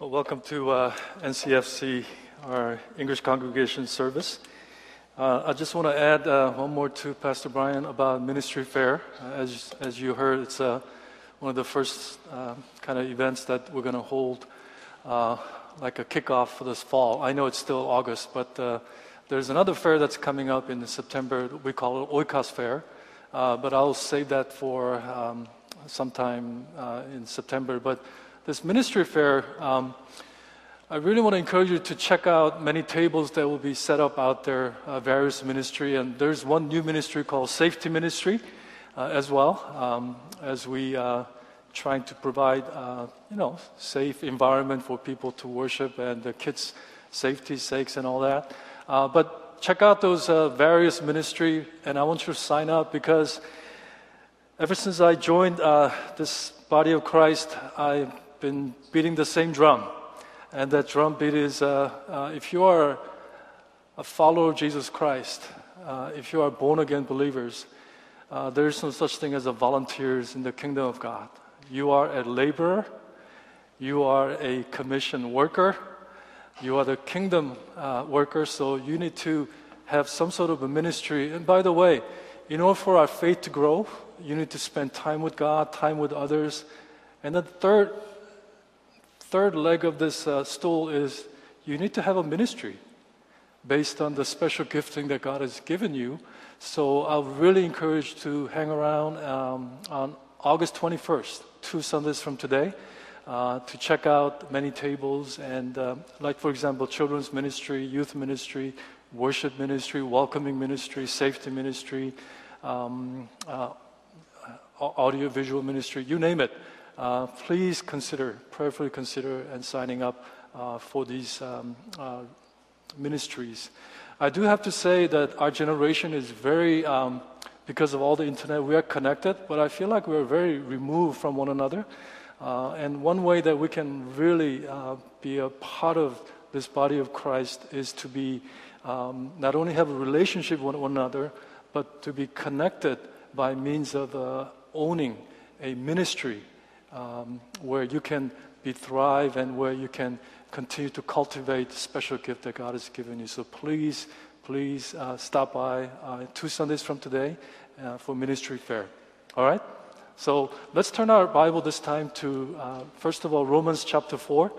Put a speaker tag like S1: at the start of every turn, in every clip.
S1: Well, welcome to uh, NCFC, our English congregation service. Uh, I just want to add uh, one more to Pastor Brian about ministry fair. Uh, as, as you heard, it's uh, one of the first uh, kind of events that we're going to hold, like a kickoff for this fall. I know it's still August, but there's another fair that's coming up in September. We call it Oikos Fair, but I'll save that for um, sometime in September. But this ministry fair, um, I really want to encourage you to check out many tables that will be set up out there, uh, various ministry, and there's one new ministry called Safety Ministry uh, as well, um, as we uh, trying to provide, uh, you know, safe environment for people to worship and the kids' safety sakes and all that. Uh, but check out those uh, various ministry, and I want you to sign up because ever since I joined this body of Christ, I've been beating the same drum. And that drum beat is uh, uh, if you are a follower of Jesus Christ, uh, if you are born again believers, uh, there is no such thing as a volunteers in the kingdom of God. You are a laborer, you are a commissioned worker, you are the kingdom uh, worker, so you need to have some sort of a ministry. And by the way, in order for our faith to grow, you need to spend time with God, time with others. And the third third leg of this uh, stool is you need to have a ministry based on the special gifting that God has given you. So I'll really encourage to hang around um, on August 21st, two Sundays from today, uh, to check out many tables and, uh, like for example, children's ministry, youth ministry, worship ministry, welcoming ministry, safety ministry, um, uh, audio visual ministry, you name it uh, please consider, prayerfully consider, and signing up uh, for these um, uh, ministries. I do have to say that our generation is very, um, because of all the internet, we are connected, but I feel like we're very removed from one another. Uh, and one way that we can really uh, be a part of this body of Christ is to be um, not only have a relationship with one another, but to be connected by means of uh, owning a ministry um, where you can be thrive and where you can continue to cultivate the special gift that God has given you. So please, please uh, stop by uh, two Sundays from today uh, for ministry fair. All right? So let's turn our Bible this time to, uh, first of all, Romans chapter 4,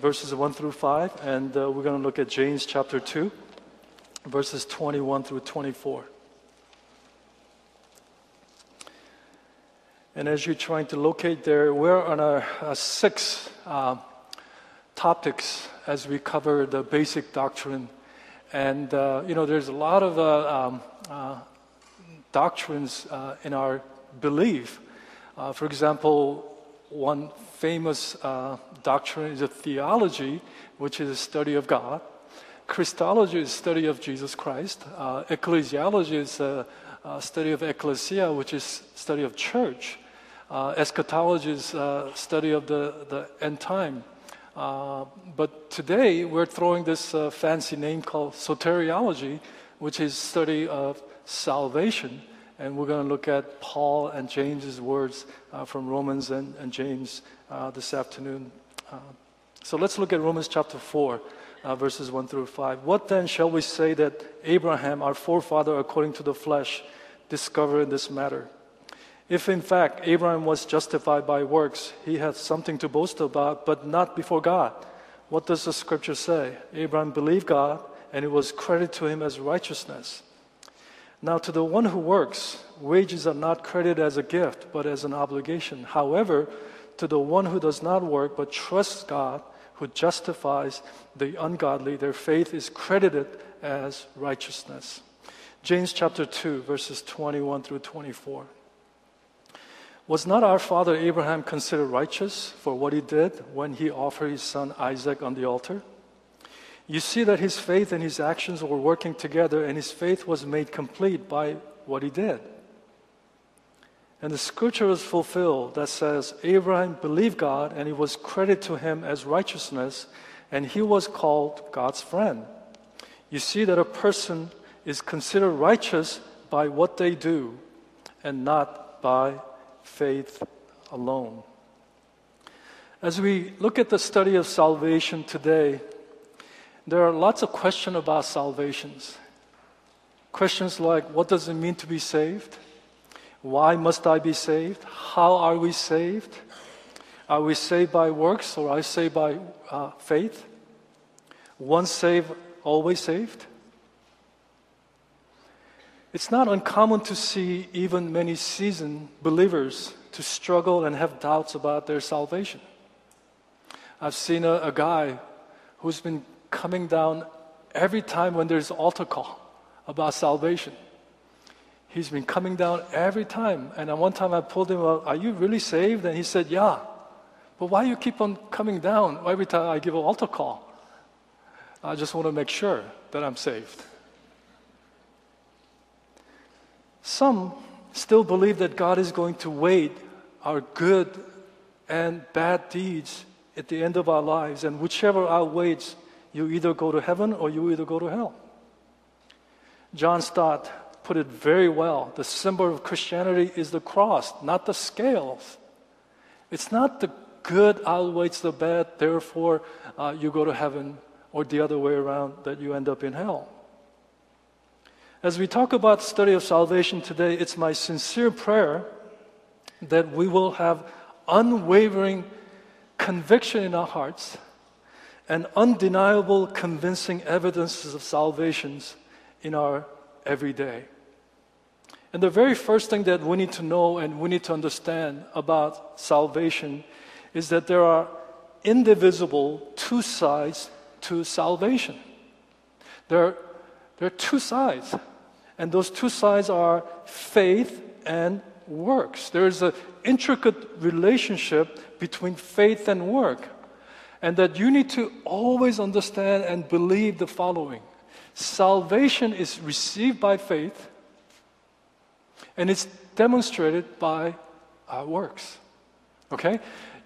S1: verses 1 through 5, and uh, we're going to look at James chapter 2, verses 21 through 24. And as you're trying to locate there, we're on our, a six uh, topics as we cover the basic doctrine. And, uh, you know, there's a lot of uh, um, uh, doctrines uh, in our belief. For example, one famous doctrine is a theology, which is a study of God. Christology is study of Jesus Christ. ecclesiology is a study of ecclesia, which is study of church. Uh, eschatology is uh, study of the, the end time. Uh, but today we're throwing this uh, fancy name called soteriology, which is study of salvation. And we're going to look at Paul and James's words uh, from Romans and, and James uh, this afternoon. so let's look at Romans chapter 4. verses 1 through 5. What then shall we say that Abraham, our forefather according to the flesh, discovered in this matter? If in fact Abraham was justified by works, he had something to boast about, but not before God. What does the scripture say? Abraham believed God, and it was credited to him as righteousness. Now, to the one who works, wages are not credited as a gift, but as an obligation. However, to the one who does not work, but trusts God, who justifies the ungodly, their faith is credited as righteousness. James chapter 2, verses 21 through 24. Was not our father Abraham considered righteous for what he did when he offered his son Isaac on the altar? You see that his faith and his actions were working together, and his faith was made complete by what he did. And the scripture is fulfilled that says, Abraham believed God, and it was credited to him as righteousness, and he was called God's friend. You see that a person is considered righteous by what they do, and not by faith alone. As we look at the study of salvation today, there are lots of questions about salvations. Questions like what does it mean to be saved? Why must I be saved? How are we saved? Are we saved by works or are we saved by uh, faith? Once saved, always saved? It's not uncommon to see even many seasoned believers to struggle and have doubts about their salvation. I've seen a, a guy who's been coming down every time when there's altar call about salvation. He's been coming down every time. And at one time I pulled him up, Are you really saved? And he said, Yeah. But why you keep on coming down every time I give an altar call? I just want to make sure that I'm saved. Some still believe that God is going to wait our good and bad deeds at the end of our lives, and whichever outweighs, you either go to heaven or you either go to hell. John Stott put it very well. The symbol of Christianity is the cross, not the scales. It's not the good outweighs the bad, therefore uh, you go to heaven, or the other way around, that you end up in hell. As we talk about the study of salvation today, it's my sincere prayer that we will have unwavering conviction in our hearts and undeniable convincing evidences of salvations in our everyday. And the very first thing that we need to know and we need to understand about salvation is that there are indivisible two sides to salvation. There there are two sides, and those two sides are faith and works. There is an intricate relationship between faith and work, and that you need to always understand and believe the following salvation is received by faith and it's demonstrated by our works. Okay?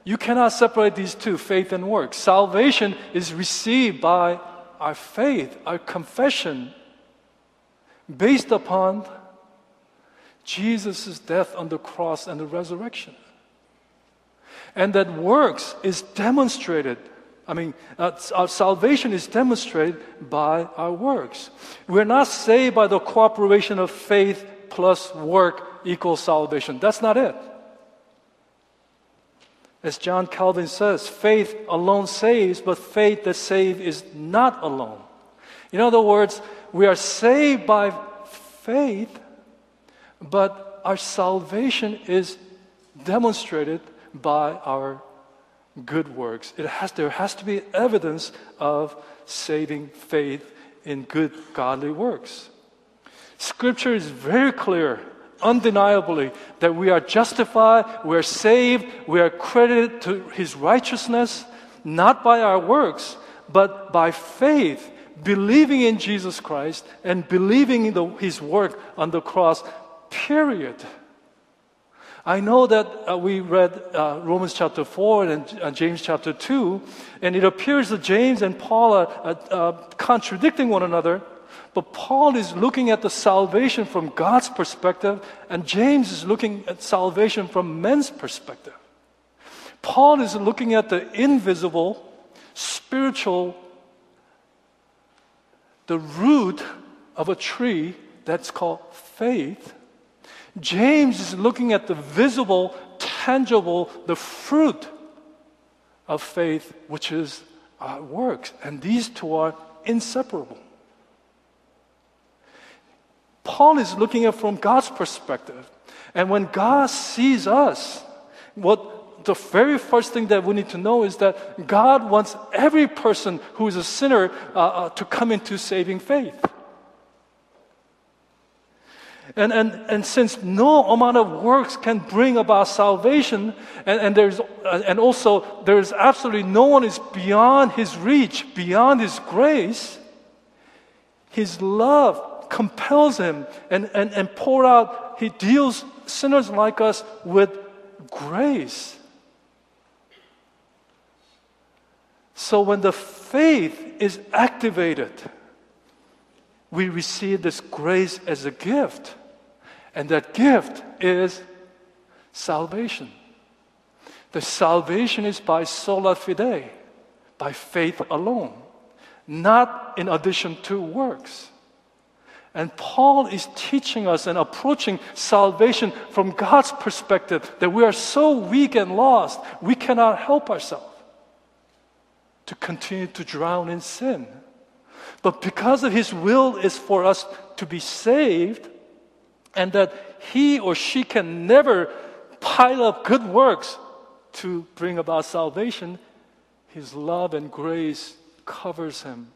S1: You cannot separate these two, faith and works. Salvation is received by our faith, our confession, based upon Jesus' death on the cross and the resurrection. And that works is demonstrated. I mean, uh, our salvation is demonstrated by our works. We're not saved by the cooperation of faith plus work equals salvation. That's not it. As John Calvin says, faith alone saves, but faith that saves is not alone. In other words, we are saved by faith, but our salvation is demonstrated by our good works. It has, there has to be evidence of saving faith in good, godly works. Scripture is very clear, undeniably, that we are justified, we are saved, we are credited to His righteousness, not by our works, but by faith, believing in Jesus Christ and believing in the, His work on the cross, period. I know that uh, we read uh, Romans chapter 4 and uh, James chapter 2, and it appears that James and Paul are uh, contradicting one another. But Paul is looking at the salvation from God's perspective, and James is looking at salvation from men's perspective. Paul is looking at the invisible, spiritual, the root of a tree that's called faith. James is looking at the visible, tangible, the fruit of faith, which is our works. And these two are inseparable. Paul is looking at from God's perspective. And when God sees us, what the very first thing that we need to know is that God wants every person who is a sinner uh, uh, to come into saving faith. And, and, and since no amount of works can bring about salvation, and, and, there's, uh, and also there's absolutely no one is beyond his reach, beyond his grace, his love compels him and, and, and pour out, he deals sinners like us with grace. So when the faith is activated, we receive this grace as a gift. And that gift is salvation. The salvation is by sola fide, by faith alone, not in addition to works. And Paul is teaching us and approaching salvation from God's perspective that we are so weak and lost, we cannot help ourselves to continue to drown in sin. But because of His will is for us to be saved, and that he or she can never pile up good works to bring about salvation, His love and grace covers him.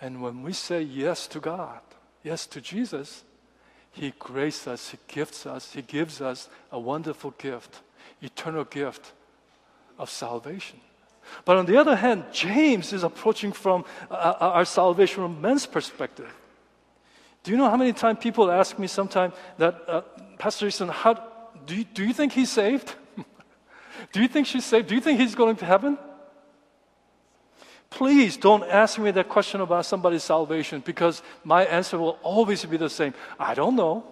S1: And when we say yes to God, yes to Jesus, He graces us, He gifts us, He gives us a wonderful gift, eternal gift of salvation. But on the other hand, James is approaching from uh, uh our salvation from men's perspective. Do you know how many times people ask me sometimes that, uh, Pastor Easton, how, do, you, do you think he's saved? do you think she's saved? Do you think he's going to heaven? Please don't ask me that question about somebody's salvation because my answer will always be the same. I don't know.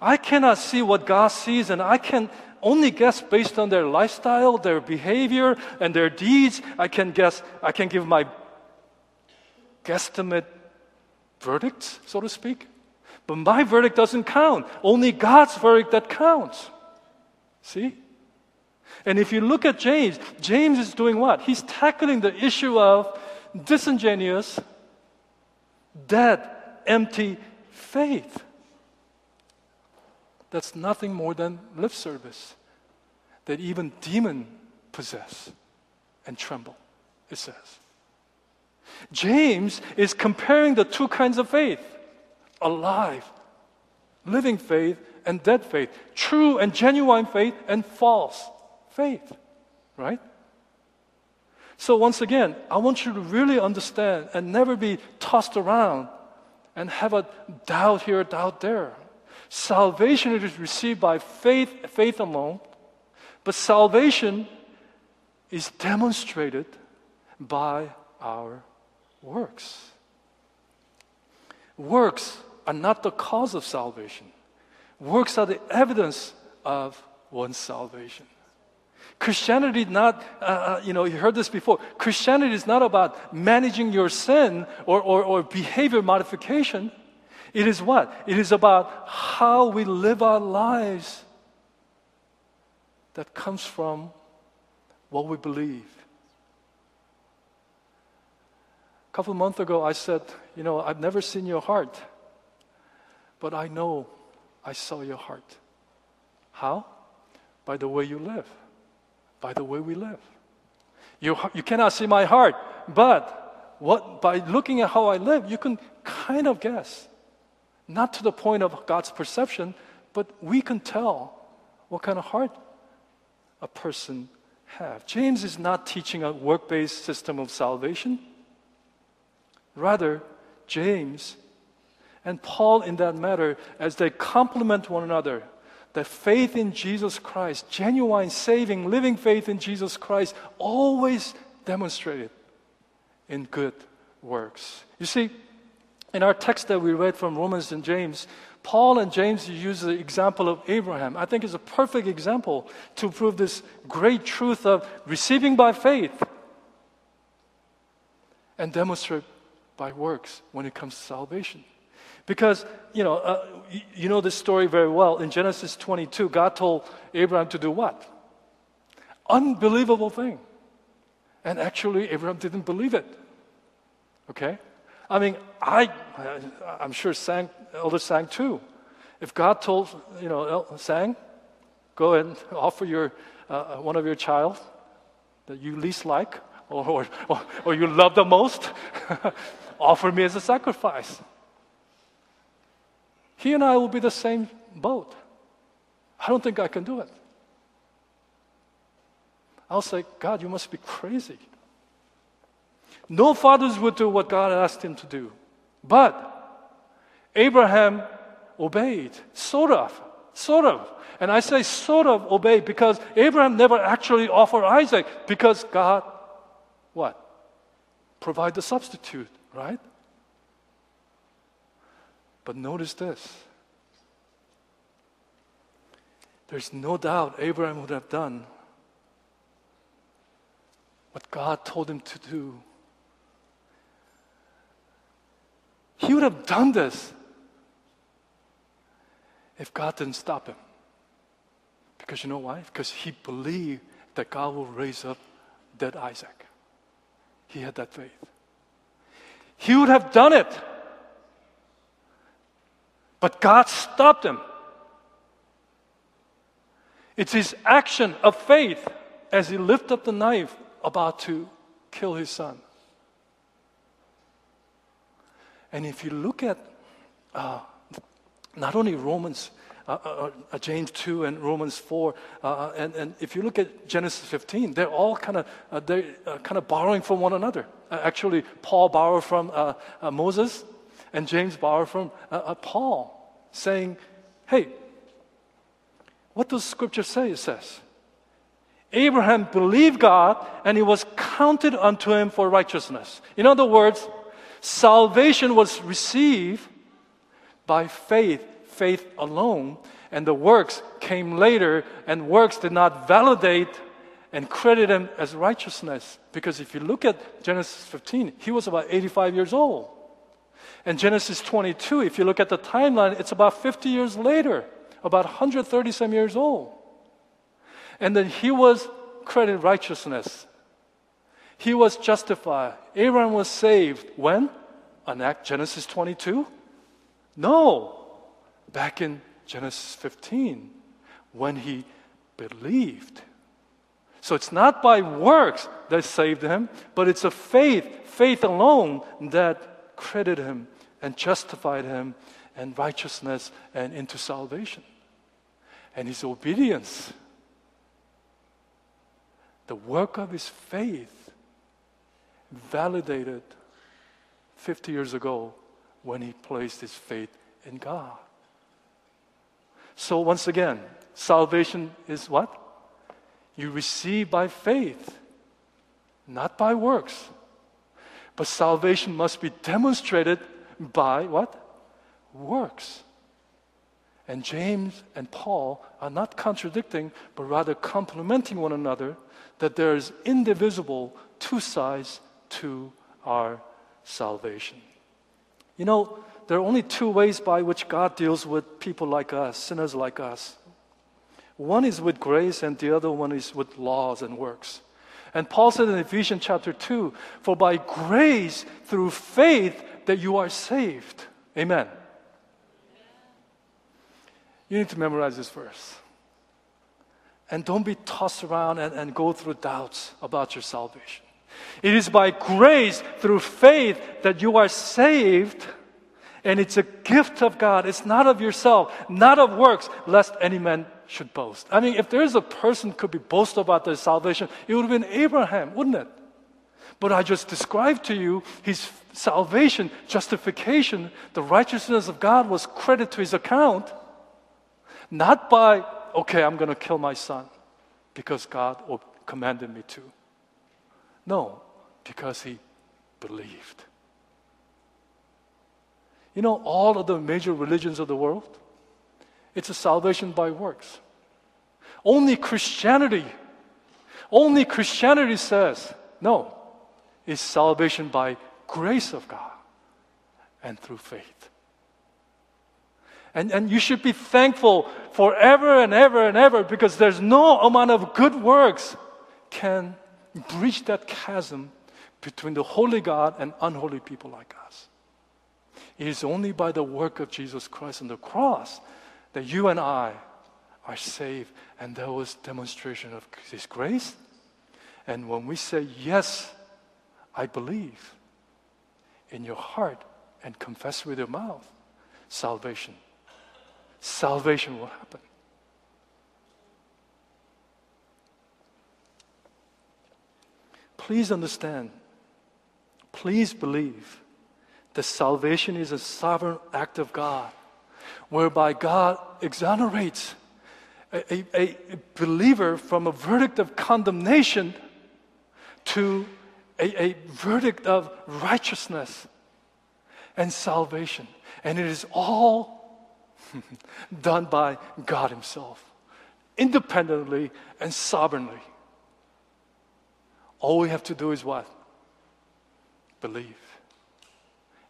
S1: I cannot see what God sees, and I can only guess based on their lifestyle, their behavior, and their deeds. I can guess, I can give my guesstimate verdict, so to speak. But my verdict doesn't count. Only God's verdict that counts. See? And if you look at James, James is doing what? He's tackling the issue of disingenuous, dead, empty faith. That's nothing more than lip service that even demons possess and tremble, it says. James is comparing the two kinds of faith alive, living faith, and dead faith, true and genuine faith, and false faith, right? So, once again, I want you to really understand and never be tossed around and have a doubt here, doubt there. Salvation is received by faith, faith alone, but salvation is demonstrated by our works. Works are not the cause of salvation. Works are the evidence of one's salvation. Christianity is not, uh, uh, you know, you heard this before. Christianity is not about managing your sin or, or, or behavior modification. It is what? It is about how we live our lives that comes from what we believe. A couple of months ago, I said, You know, I've never seen your heart, but I know I saw your heart. How? By the way you live, by the way we live. You, you cannot see my heart, but what, by looking at how I live, you can kind of guess not to the point of God's perception, but we can tell what kind of heart a person have. James is not teaching a work-based system of salvation. Rather, James and Paul in that matter, as they complement one another, that faith in Jesus Christ, genuine, saving, living faith in Jesus Christ, always demonstrated in good works. You see, in our text that we read from Romans and James, Paul and James use the example of Abraham. I think it's a perfect example to prove this great truth of receiving by faith and demonstrate by works when it comes to salvation. Because, you know, uh, you know this story very well. In Genesis 22, God told Abraham to do what? Unbelievable thing. And actually, Abraham didn't believe it. Okay? I mean, I, I'm sure Sang, Elder Sang too. If God told, you know, Sang, go and offer your, uh, one of your child that you least like or, or, or you love the most, offer me as a sacrifice. He and I will be the same boat. I don't think I can do it. I'll say, God, you must be crazy. No fathers would do what God asked him to do. But Abraham obeyed, sort of, sort of. And I say sort of obeyed because Abraham never actually offered Isaac because God, what? Provide the substitute, right? But notice this. there's no doubt Abraham would have done what God told him to do. He would have done this if God didn't stop him. Because you know why? Because he believed that God will raise up dead Isaac. He had that faith. He would have done it. But God stopped him. It's his action of faith as he lifted up the knife about to kill his son. And if you look at uh, not only Romans, uh, uh, uh James 2 and Romans 4, uh, uh, and, and if you look at Genesis 15, they're all kind of they're kind of borrowing from one another. actually, Paul borrowed from Moses, and James borrowed from Paul, saying, "Hey, what does Scripture say?" It says. Abraham believed God and it was counted unto him for righteousness. In other words, salvation was received by faith, faith alone, and the works came later, and works did not validate and credit him as righteousness. Because if you look at Genesis 15, he was about 85 years old. And Genesis 22, if you look at the timeline, it's about 50 years later, about 130 some years old. And then he was credited righteousness. He was justified. Abraham was saved. When? On Act Genesis 22? No. Back in Genesis 15, when he believed. So it's not by works that saved him, but it's a faith, faith alone that credited him and justified him and righteousness and into salvation. And his obedience, the work of his faith, validated 50 years ago when he placed his faith in God. So, once again, salvation is what? You receive by faith, not by works. But salvation must be demonstrated by what? Works. And James and Paul are not contradicting, but rather complementing one another, that there is indivisible two sides to our salvation. You know, there are only two ways by which God deals with people like us, sinners like us. One is with grace, and the other one is with laws and works. And Paul said in Ephesians chapter 2 For by grace, through faith, that you are saved. Amen. You need to memorize this verse. And don't be tossed around and, and go through doubts about your salvation. It is by grace through faith that you are saved, and it's a gift of God. It's not of yourself, not of works, lest any man should boast. I mean, if there's a person could be boast about their salvation, it would have been Abraham, wouldn't it? But I just described to you his salvation, justification, the righteousness of God was credited to his account, not by, okay, I'm going to kill my son because God commanded me to. No, because he believed. You know, all of the major religions of the world, it's a salvation by works. Only Christianity, only Christianity says, no, it's salvation by grace of God and through faith. And, and you should be thankful forever and ever and ever because there's no amount of good works can bridge that chasm between the holy God and unholy people like us. It is only by the work of Jesus Christ on the cross that you and I are saved, and that was demonstration of His grace. And when we say, Yes, I believe, in your heart and confess with your mouth, salvation. Salvation will happen. Please understand, please believe that salvation is a sovereign act of God, whereby God exonerates a, a, a believer from a verdict of condemnation to a, a verdict of righteousness and salvation. And it is all done by God Himself. independently and sovereignly. All we have to do is what? Believe,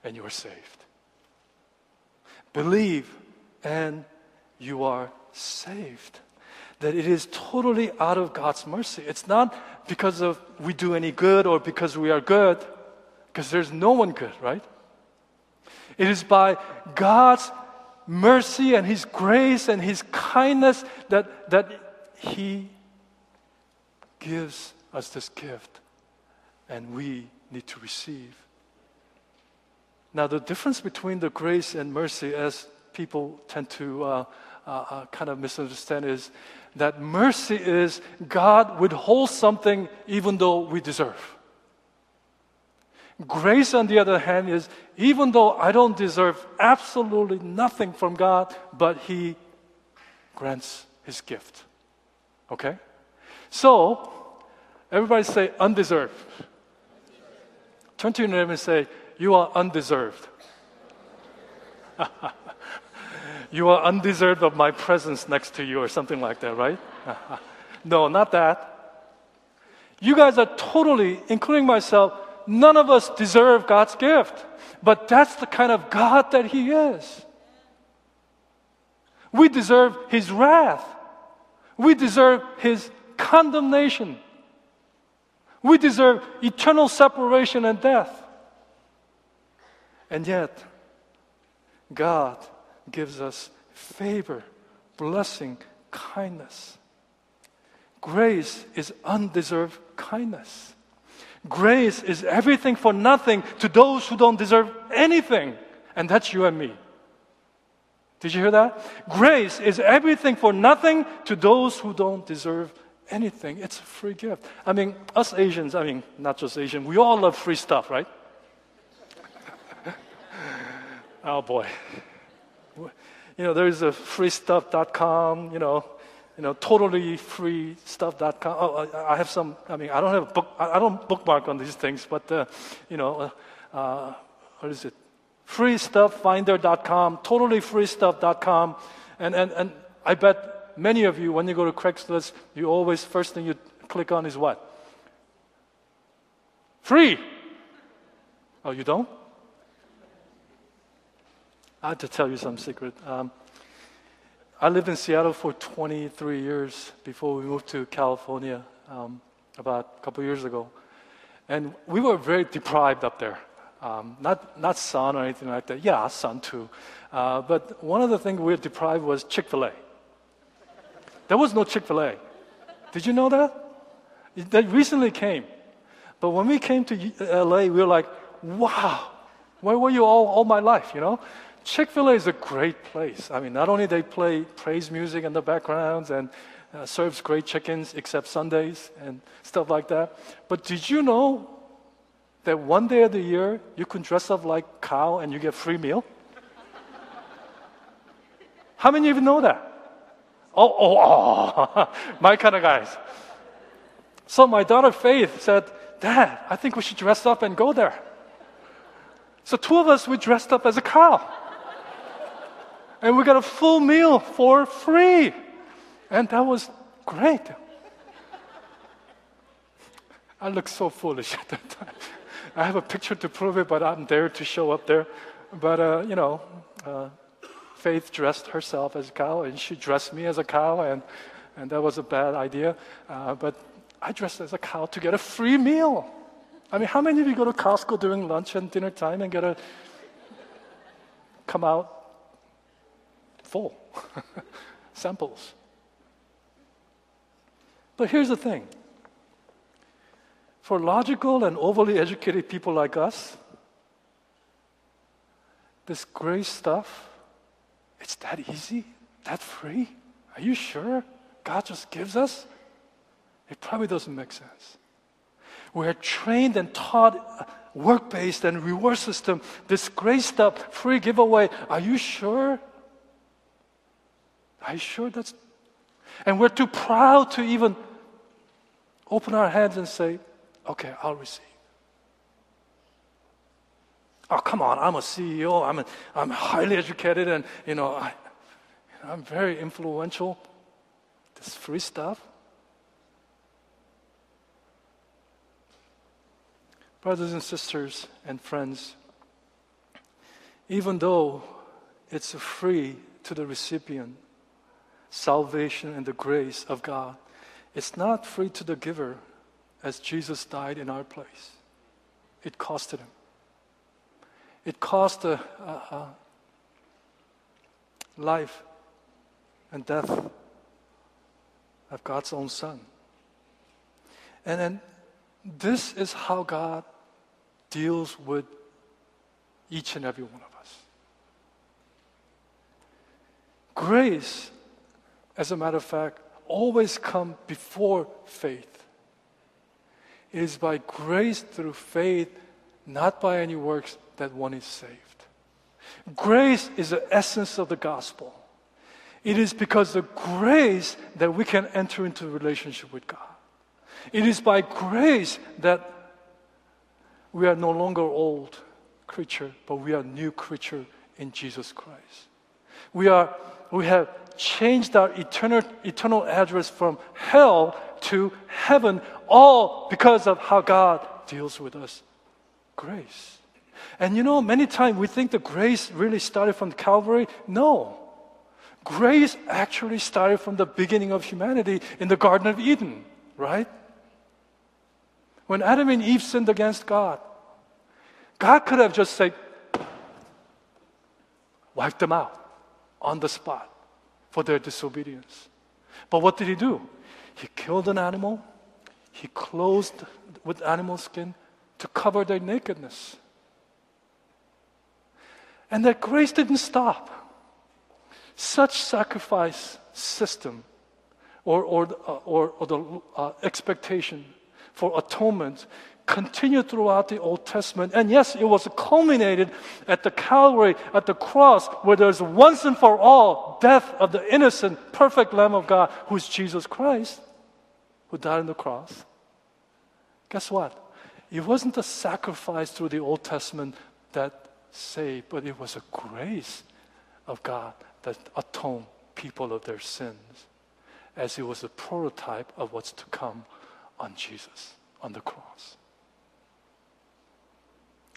S1: and you are saved. Believe, and you are saved. That it is totally out of God's mercy. It's not because of we do any good or because we are good, because there's no one good, right? It is by God's mercy and His grace and His kindness that, that He gives us this gift and we need to receive. Now, the difference between the grace and mercy, as people tend to uh, uh, uh, kind of misunderstand, is that mercy is God withholds something even though we deserve. Grace, on the other hand, is even though I don't deserve absolutely nothing from God, but He grants His gift. Okay? So, everybody say undeserved. Turn to your neighbor and say, You are undeserved. you are undeserved of my presence next to you, or something like that, right? no, not that. You guys are totally, including myself, none of us deserve God's gift. But that's the kind of God that He is. We deserve His wrath. We deserve His condemnation. We deserve eternal separation and death. And yet, God gives us favor, blessing, kindness. Grace is undeserved kindness. Grace is everything for nothing to those who don't deserve anything. And that's you and me. Did you hear that? Grace is everything for nothing to those who don't deserve anything. It's a free gift. I mean, us Asians, I mean, not just Asian, we all love free stuff, right? oh boy. You know, there's a freestuff.com, you know, you know, totally free stuff.com. Oh, I have some, I mean, I don't have a book, I don't bookmark on these things, but, uh, you know, uh, uh, what is it? Freestufffinder.com, totally freestuff.com. And, and, and I bet many of you, when you go to Craigslist, you always, first thing you click on is what? Free. Oh, you don't? I have to tell you some secret. Um, I lived in Seattle for 23 years before we moved to California um, about a couple years ago. And we were very deprived up there. Um, not, not sun or anything like that. Yeah, sun too. Uh, but one of the things we were deprived was Chick fil A. There was no Chick fil A. Did you know that? That recently came. But when we came to LA, we were like, wow, where were you all, all my life, you know? Chick fil A is a great place. I mean, not only they play praise music in the backgrounds and uh, serves great chickens, except Sundays and stuff like that, but did you know that one day of the year you can dress up like cow and you get free meal? How many of you know that? Oh, oh, oh, my kind of guys. So my daughter Faith said, Dad, I think we should dress up and go there. So two of us, we dressed up as a cow and we got a full meal for free. And that was great. I looked so foolish at that time. I have a picture to prove it, but I'm there to show up there. But, uh, you know, uh, Faith dressed herself as a cow, and she dressed me as a cow, and, and that was a bad idea. Uh, but I dressed as a cow to get a free meal. I mean, how many of you go to Costco during lunch and dinner time and get a come out full samples. But here's the thing for logical and overly educated people like us, this grace stuff, it's that easy, that free. Are you sure God just gives us? It probably doesn't make sense. We're trained and taught work based and reward system, this grace stuff, free giveaway. Are you sure are you sure that's. And we're too proud to even open our hands and say, okay, I'll receive. Oh, come on, I'm a CEO, I'm, a, I'm highly educated, and, you know, I, I'm very influential. This free stuff? Brothers and sisters and friends, even though it's free to the recipient, salvation and the grace of God, it's not free to the giver as Jesus died in our place. It costed him. It cost a life and death of God's own Son. And then this is how God deals with each and every one of us. Grace, as a matter of fact, always come before faith. It is by grace through faith, not by any works, that one is saved. Grace is the essence of the gospel. It is because of grace that we can enter into relationship with God. It is by grace that we are no longer old creature, but we are new creature in Jesus Christ. We are we have changed our eternal, eternal address from hell to heaven, all because of how God deals with us. Grace. And you know, many times we think the grace really started from Calvary. No. Grace actually started from the beginning of humanity in the Garden of Eden, right? When Adam and Eve sinned against God, God could have just said, wipe them out on the spot for their disobedience. But what did he do? He killed an animal, he clothed with animal skin to cover their nakedness. And that grace didn't stop. Such sacrifice system or, or, uh, or, or the uh, expectation for atonement continued throughout the Old Testament. And yes, it was culminated at the Calvary, at the cross, where there's once and for all death of the innocent, perfect Lamb of God, who is Jesus Christ, who died on the cross. Guess what? It wasn't a sacrifice through the Old Testament that saved, but it was a grace of God that atoned people of their sins, as it was a prototype of what's to come on Jesus on the cross.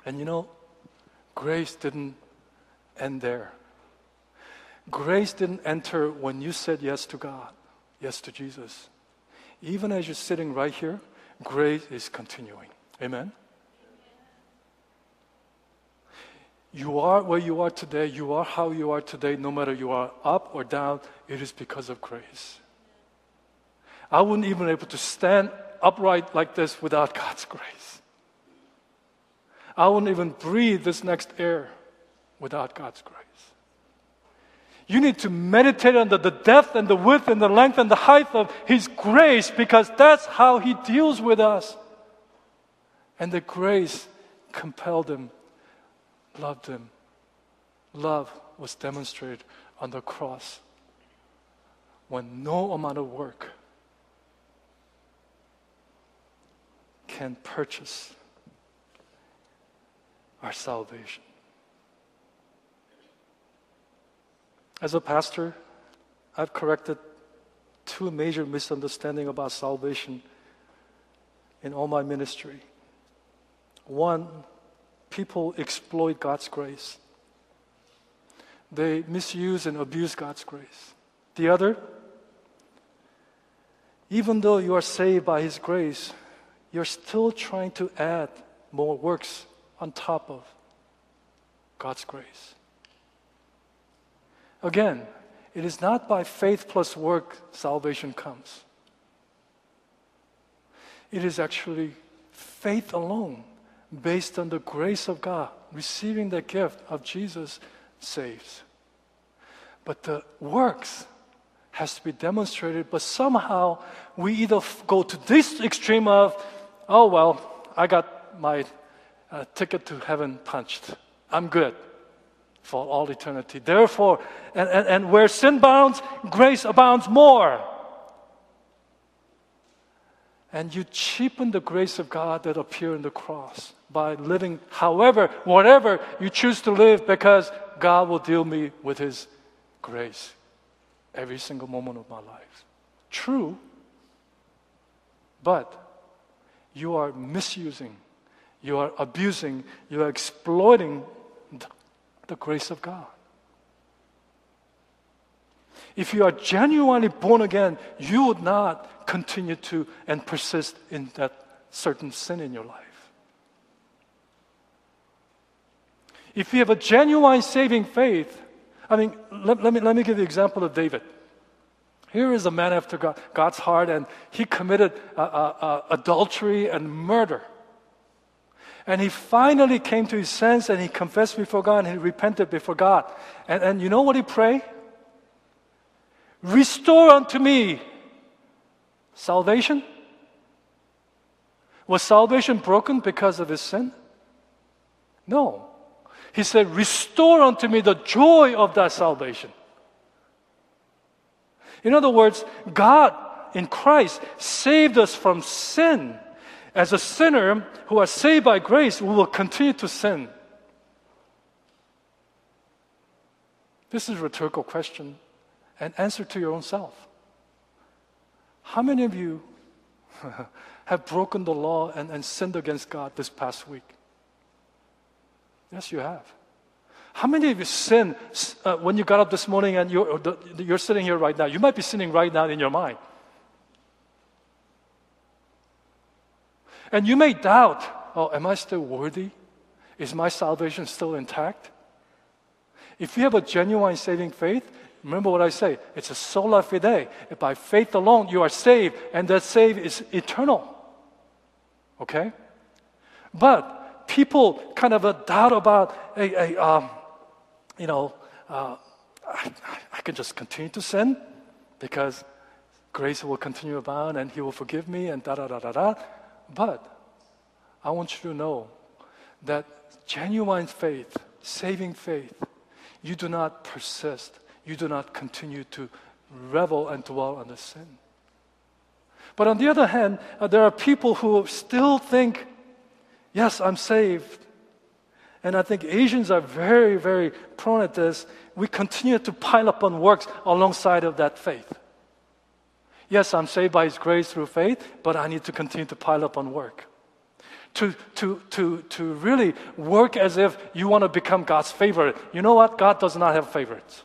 S1: And you know, grace didn't end there. Grace didn't enter when you said yes to God, yes to Jesus. Even as you're sitting right here, grace is continuing. Amen? You are where you are today, you are how you are today, no matter you are up or down, it is because of grace. I wouldn't even be able to stand upright like this without God's grace. I wouldn't even breathe this next air without God's grace. You need to meditate on the, the depth and the width and the length and the height of His grace because that's how He deals with us. And the grace compelled them, loved them. Love was demonstrated on the cross when no amount of work can purchase our salvation. As a pastor, I've corrected two major misunderstandings about salvation in all my ministry. One people exploit God's grace. They misuse and abuse God's grace. The other, even though you are saved by His grace, you're still trying to add more works on top of God's grace. Again, it is not by faith plus work salvation comes. It is actually faith alone based on the grace of God, receiving the gift of Jesus saves. But the works has to be demonstrated, but somehow we either go to this extreme of, oh, well, I got my uh, ticket to heaven punched. I'm good for all eternity. Therefore, and, and, and where sin abounds, grace abounds more. And you cheapen the grace of God that appeared in the cross by living however, whatever you choose to live, because God will deal me with His grace every single moment of my life. True, but you are misusing, you are abusing, you are exploiting the grace of God. If you are genuinely born again, you would not continue to and persist in that certain sin in your life. If you have a genuine saving faith, I mean, let, let, me, let me give an example of David. Here is a man after God, God's heart, and he committed uh, uh, uh, adultery and murder. And he finally came to his sense and he confessed before God and he repented before God. And, and you know what he prayed? Restore unto me salvation. Was salvation broken because of his sin? No. He said, Restore unto me the joy of that salvation. In other words, God in Christ saved us from sin. As a sinner who are saved by grace, we will continue to sin. This is a rhetorical question and answer to your own self. How many of you have broken the law and, and sinned against God this past week? Yes, you have. How many of you sinned uh, when you got up this morning and you're, you're sitting here right now? You might be sinning right now in your mind. And you may doubt, oh, am I still worthy? Is my salvation still intact? If you have a genuine saving faith, remember what I say. It's a sola fide. If By faith alone, you are saved, and that save is eternal. Okay? But people kind of a doubt about, a, hey um, you know, uh, I, I can just continue to sin because grace will continue abound and He will forgive me and da da da da da. But I want you to know that genuine faith, saving faith, you do not persist, you do not continue to revel and dwell on the sin. But on the other hand, uh, there are people who still think Yes, I'm saved. And I think Asians are very, very prone at this. We continue to pile up on works alongside of that faith. Yes, I'm saved by His grace through faith, but I need to continue to pile up on work. To, to, to, to really work as if you want to become God's favorite. You know what? God does not have favorites.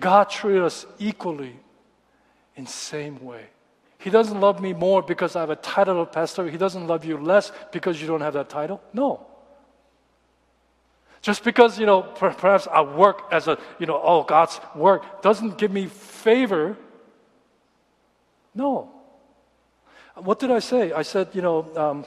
S1: God treats us equally in same way. He doesn't love me more because I have a title of pastor. He doesn't love you less because you don't have that title. No. Just because, you know, perhaps I work as a, you know, oh, God's work doesn't give me favor. No. What did I say? I said, you know, um,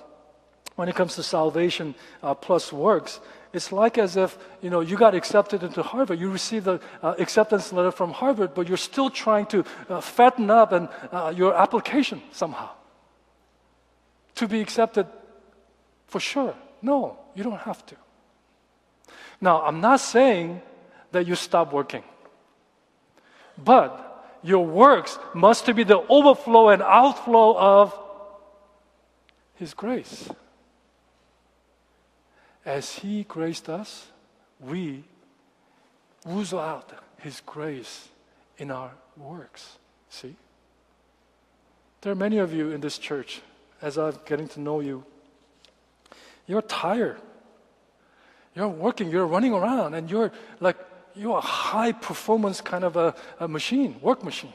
S1: when it comes to salvation uh, plus works, it's like as if you know you got accepted into Harvard. You received the uh, acceptance letter from Harvard, but you're still trying to uh, fatten up and uh, your application somehow to be accepted for sure. No, you don't have to. Now, I'm not saying that you stop working, but your works must be the overflow and outflow of His grace. As He graced us, we ooze out His grace in our works. See? There are many of you in this church, as I'm getting to know you, you're tired. You're working, you're running around, and you're like, you're a high performance kind of a, a machine, work machine.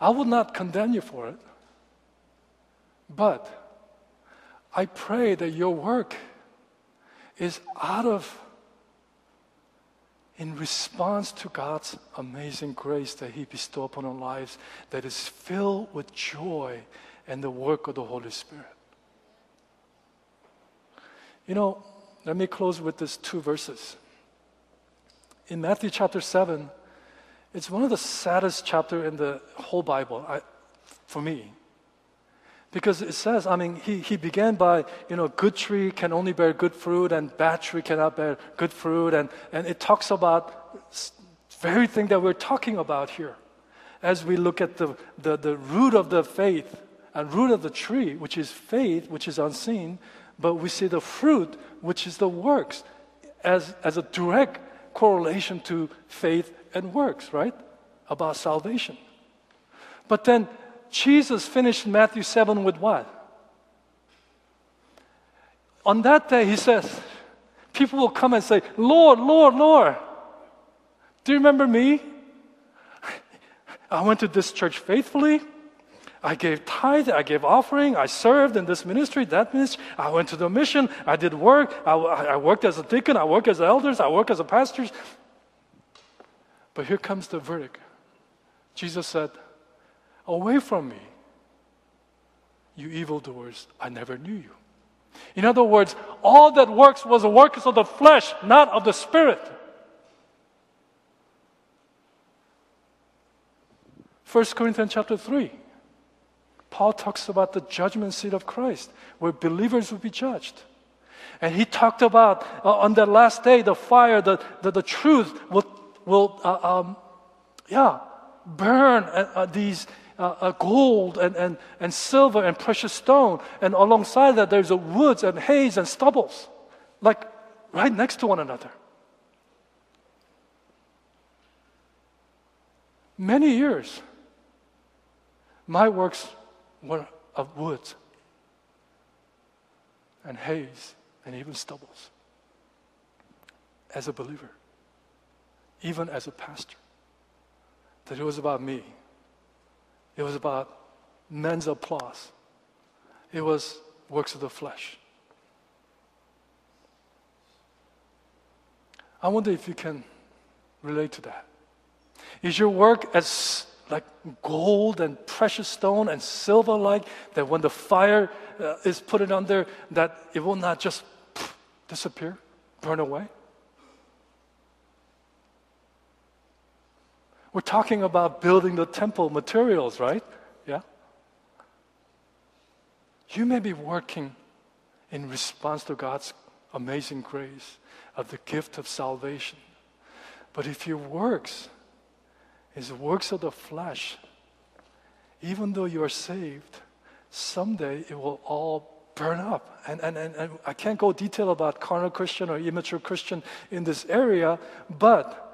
S1: I will not condemn you for it, but I pray that your work is out of, in response to God's amazing grace that He bestowed upon our lives, that is filled with joy and the work of the Holy Spirit. You know, let me close with these two verses. In Matthew chapter 7, it's one of the saddest chapter in the whole Bible I, for me. Because it says, I mean, he, he began by, you know, good tree can only bear good fruit and bad tree cannot bear good fruit. And, and it talks about very thing that we're talking about here. As we look at the, the, the root of the faith and root of the tree, which is faith, which is unseen, but we see the fruit, which is the works, as, as a direct correlation to faith and works, right? about salvation. But then Jesus finished Matthew 7 with what? On that day, he says, people will come and say, Lord, Lord, Lord, do you remember me? I went to this church faithfully. I gave tithe, I gave offering, I served in this ministry, that ministry. I went to the mission, I did work, I, I worked as a deacon, I worked as elders, I worked as a pastor. But here comes the verdict. Jesus said, Away from me, you evildoers, I never knew you. In other words, all that works was the works of the flesh, not of the spirit. 1 Corinthians chapter 3. Paul talks about the judgment seat of Christ, where believers will be judged. And he talked about uh, on that last day, the fire, the, the, the truth will, will uh, um, yeah, burn uh, uh these uh, uh, gold and, and, and silver and precious stone. And alongside that, there's a woods and haze and stubbles, like right next to one another. Many years, my works were of wood and haze and even stubbles. As a believer, even as a pastor, that it was about me. It was about men's applause. It was works of the flesh. I wonder if you can relate to that. Is your work as like gold and precious stone and silver like that when the fire uh, is put it under that it will not just disappear burn away we're talking about building the temple materials right yeah you may be working in response to god's amazing grace of the gift of salvation but if your works is works of the flesh. Even though you are saved, someday it will all burn up. And, and, and, and I can't go detail about carnal Christian or immature Christian in this area, but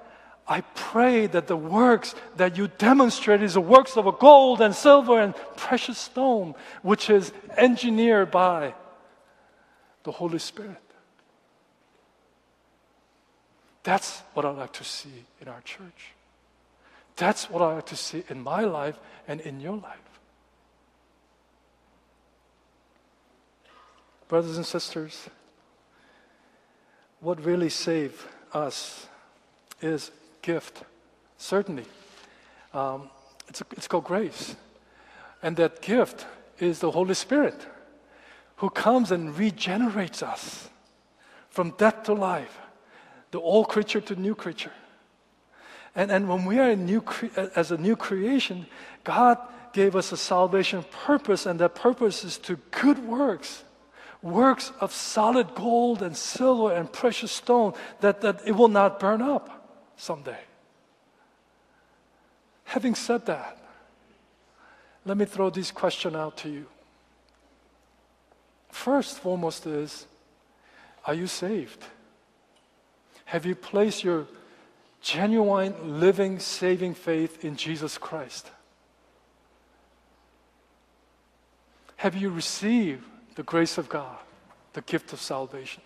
S1: I pray that the works that you demonstrate is the works of gold and silver and precious stone, which is engineered by the Holy Spirit. That's what I'd like to see in our church. That's what I like to see in my life and in your life. Brothers and sisters, what really saves us is gift, certainly. Um, it's, it's called grace. And that gift is the Holy Spirit who comes and regenerates us from death to life, the old creature to new creature. And, and when we are a new cre- as a new creation, God gave us a salvation purpose, and that purpose is to good works. Works of solid gold and silver and precious stone that, that it will not burn up someday. Having said that, let me throw this question out to you. First, foremost is Are you saved? Have you placed your genuine, living, saving faith in Jesus Christ? Have you received the grace of God, the gift of salvation?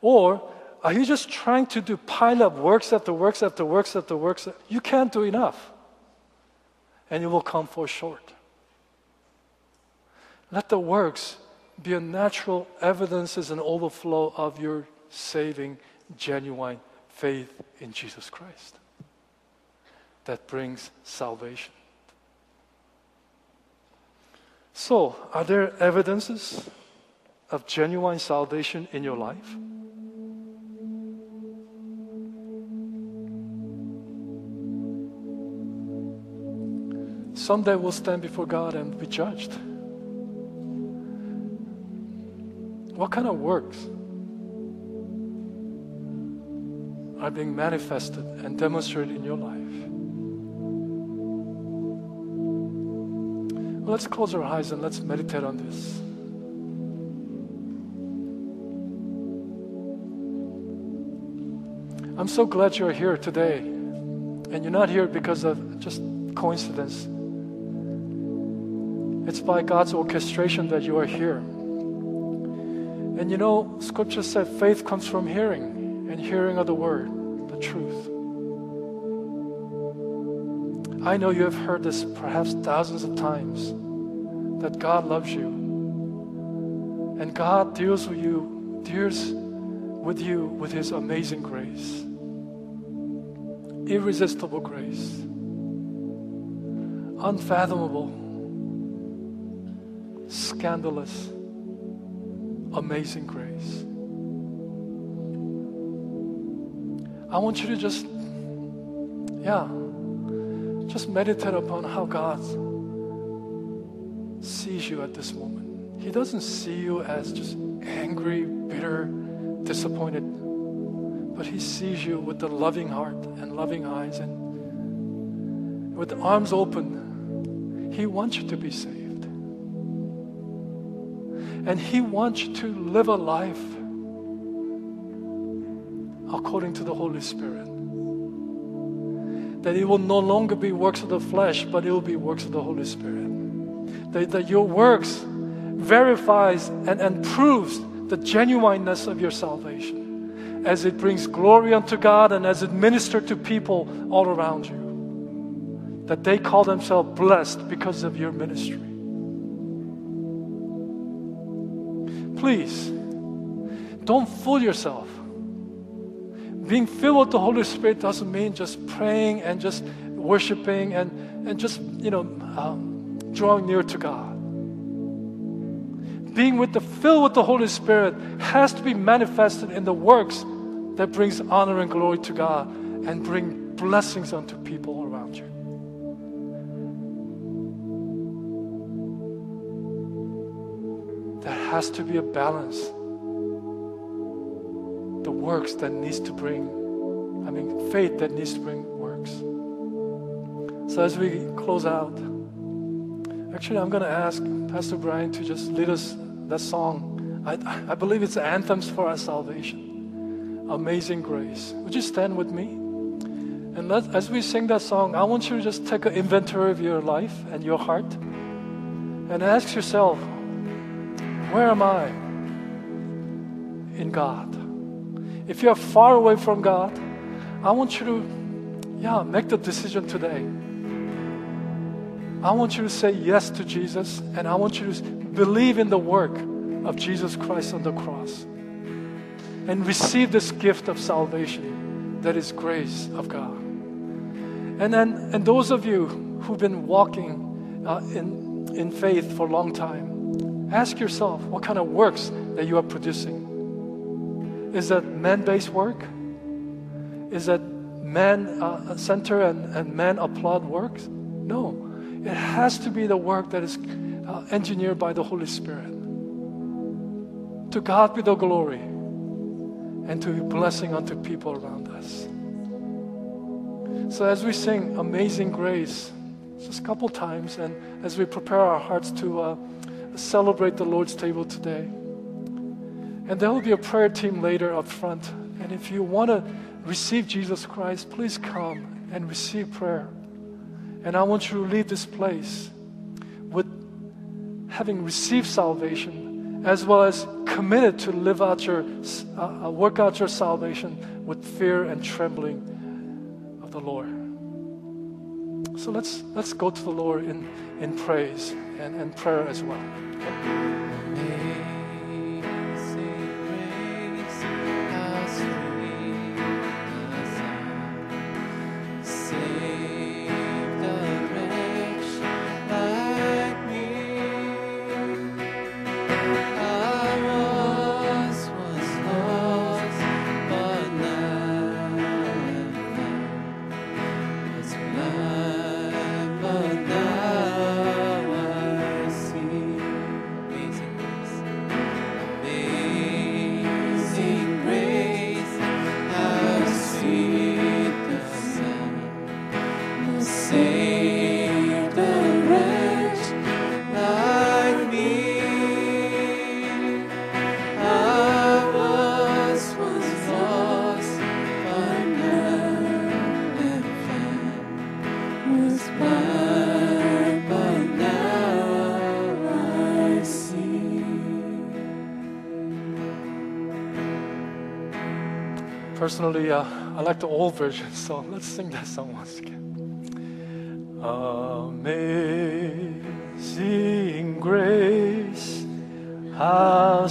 S1: Or are you just trying to do pile up works after works after works after works? You can't do enough. And you will come for short. Let the works be a natural evidences and overflow of your saving genuine faith in Jesus Christ that brings salvation. So, are there evidences of genuine salvation in your life? Someday we'll stand before God and be judged. What kind of works are being manifested and demonstrated in your life. Well, let's close our eyes and let's meditate on this. I'm so glad you're here today. And you're not here because of just coincidence. It's by God's orchestration that you are here. And you know, scripture said faith comes from hearing, and hearing of the word, the truth. I know you have heard this perhaps thousands of times that God loves you. And God deals with you, deals with you with his amazing grace. Irresistible grace. Unfathomable. Scandalous amazing grace. I want you to just, yeah, just meditate upon how God sees you at this moment. He doesn't see you as just angry, bitter, disappointed, but He sees you with the loving heart and loving eyes and with arms open. He wants you to be saved. And He wants you to live a life according to the Holy Spirit. That it will no longer be works of the flesh, but it will be works of the Holy Spirit. That, that your works verifies and, and proves the genuineness of your salvation as it brings glory unto God and as it ministers to people all around you. That they call themselves blessed because of your ministry. Please, don't fool yourself. Being filled with the Holy Spirit doesn't mean just praying and just worshiping and, and just, you know, um, drawing near to God. Being with the filled with the Holy Spirit has to be manifested in the works that brings honor and glory to God and bring blessings unto people has to be a balance. The works that needs to bring, I mean, faith that needs to bring works. So as we close out, actually, I'm going to ask Pastor Brian to just lead us that song. I, I believe it's anthems for our salvation. Amazing grace. Would you stand with me? And let, as we sing that song, I want you to just take an inventory of your life and your heart and ask yourself, where am I in God? If you're far away from God, I want you to, yeah, make the decision today. I want you to say yes to Jesus, and I want you to believe in the work of Jesus Christ on the cross and receive this gift of salvation that is grace of God. And then, and those of you who've been walking uh, in, in faith for a long time, Ask yourself what kind of works that you are producing. Is that man based work? Is that man uh, center and, and man applaud works? No. It has to be the work that is uh, engineered by the Holy Spirit. To God be the glory and to be blessing unto people around us. So as we sing Amazing Grace, just a couple times, and as we prepare our hearts to uh, celebrate the Lord's table today. And there will be a prayer team later up front. And if you want to receive Jesus Christ, please come and receive prayer. And I want you to leave this place with having received salvation as well as committed to live out your, uh, uh work out your salvation with fear and trembling of the Lord. So let's, let's go to the Lord in, in praise and, and prayer as well. Thank you. Personally, uh, I like the old version, so let's sing that song once again. Amazing grace, how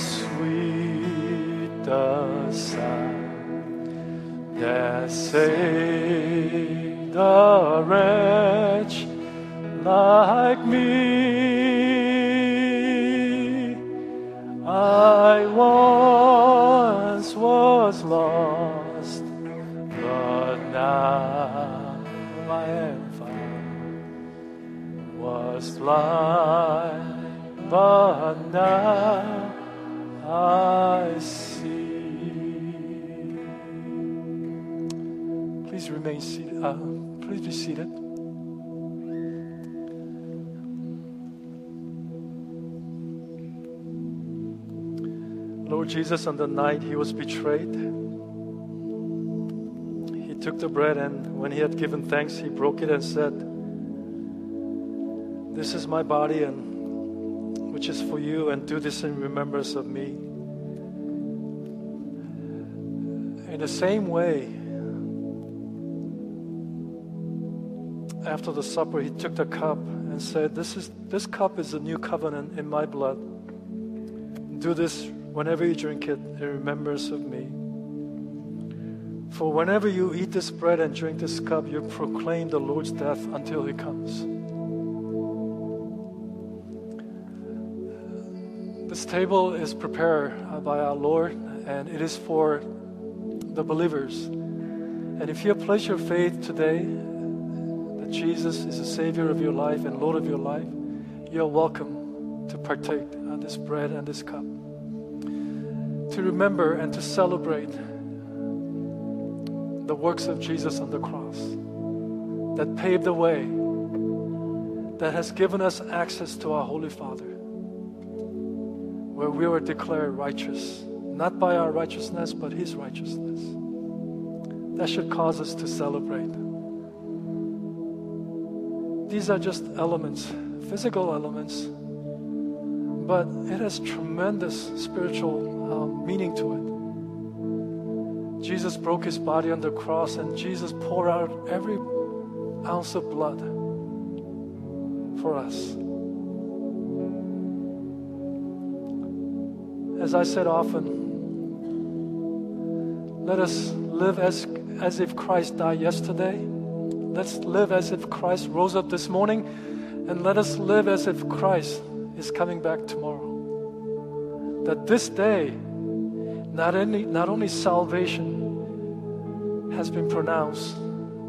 S1: Jesus, on the night he was betrayed, he took the bread and when he had given thanks, he broke it and said, This is my body and which is for you, and do this in remembrance of me. In the same way, after the supper, he took the cup and said, This is this cup is a new covenant in my blood. Do this whenever you drink it in remembrance of me. For whenever you eat this bread and drink this cup, you proclaim the Lord's death until he comes. This table is prepared uh, by our Lord, and it is for the believers. And if you have placed your faith today that Jesus is the Savior of your life and Lord of your life, you are welcome to partake of this bread and this cup to remember and to celebrate the works of Jesus on the cross that paved the way, that has given us access to our Holy Father, where we were declared righteous, not by our righteousness, but His righteousness. That should cause us to celebrate. These are just elements, physical elements, but it has tremendous spiritual meaning to it. Jesus broke his body on the cross, and Jesus poured out every ounce of blood for us. As I said often, let us live as, as if Christ died yesterday. Let's live as if Christ rose up this morning, and let us live as if Christ is coming back tomorrow that this day, not only, not only salvation has been pronounced,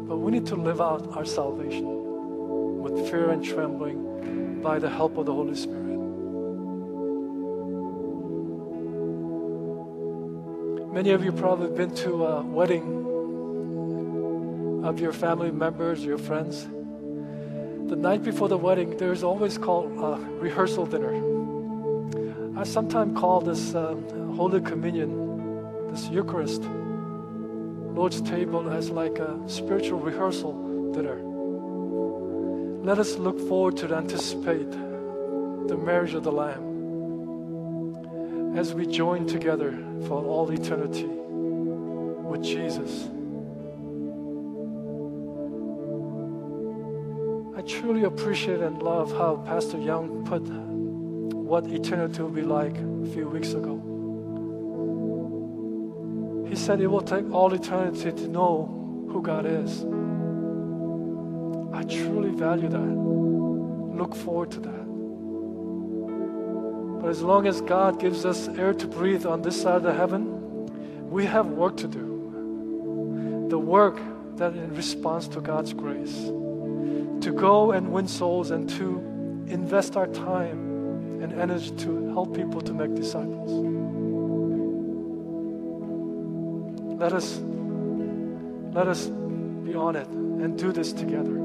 S1: but we need to live out our salvation with fear and trembling by the help of the Holy Spirit. Many of you probably been to a wedding of your family members, your friends. The night before the wedding, there's always called a rehearsal dinner. I sometimes call this uh, Holy Communion, this Eucharist, Lord's table, as like a spiritual rehearsal dinner. Let us look forward to anticipate the marriage of the Lamb as we join together for all eternity with Jesus. I truly appreciate and love how Pastor Young put what eternity will be like a few weeks ago. He said it will take all eternity to know who God is. I truly value that. Look forward to that. But as long as God gives us air to breathe on this side of the heaven, we have work to do. The work that in response to God's grace, to go and win souls and to invest our time and energy to help people to make disciples. Let us let us be on it and do this together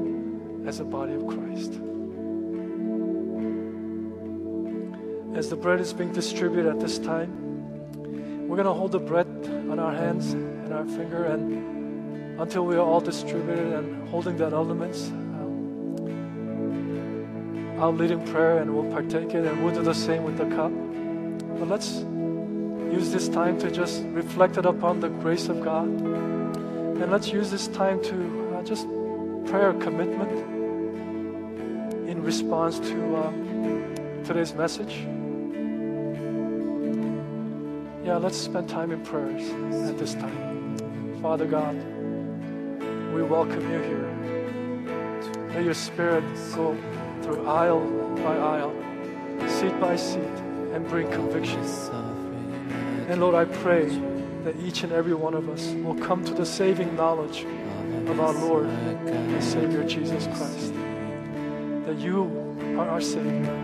S1: as a body of Christ. As the bread is being distributed at this time, we're going to hold the bread on our hands and our finger and until we are all distributed and holding that elements I'll lead in prayer and we'll partake it, and we'll do the same with the cup. But let's use this time to just reflect it upon the grace of God. And let's use this time to uh, just pray our commitment in response to uh, today's message. Yeah, let's spend time in prayers at this time. Father God, we welcome you here. May your spirit go through aisle by aisle, seat by seat, and bring conviction. And Lord, I pray that each and every one of us will come to the saving knowledge of our Lord and Savior Jesus Christ. That you are our Savior.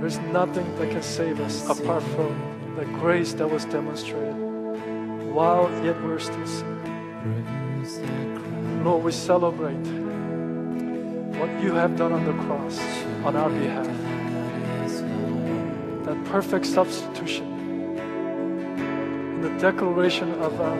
S1: There's nothing that can save us apart from the grace that was demonstrated while yet we're still sinners. Lord, we celebrate what you have done on the cross on our behalf. That perfect substitution and the declaration of uh,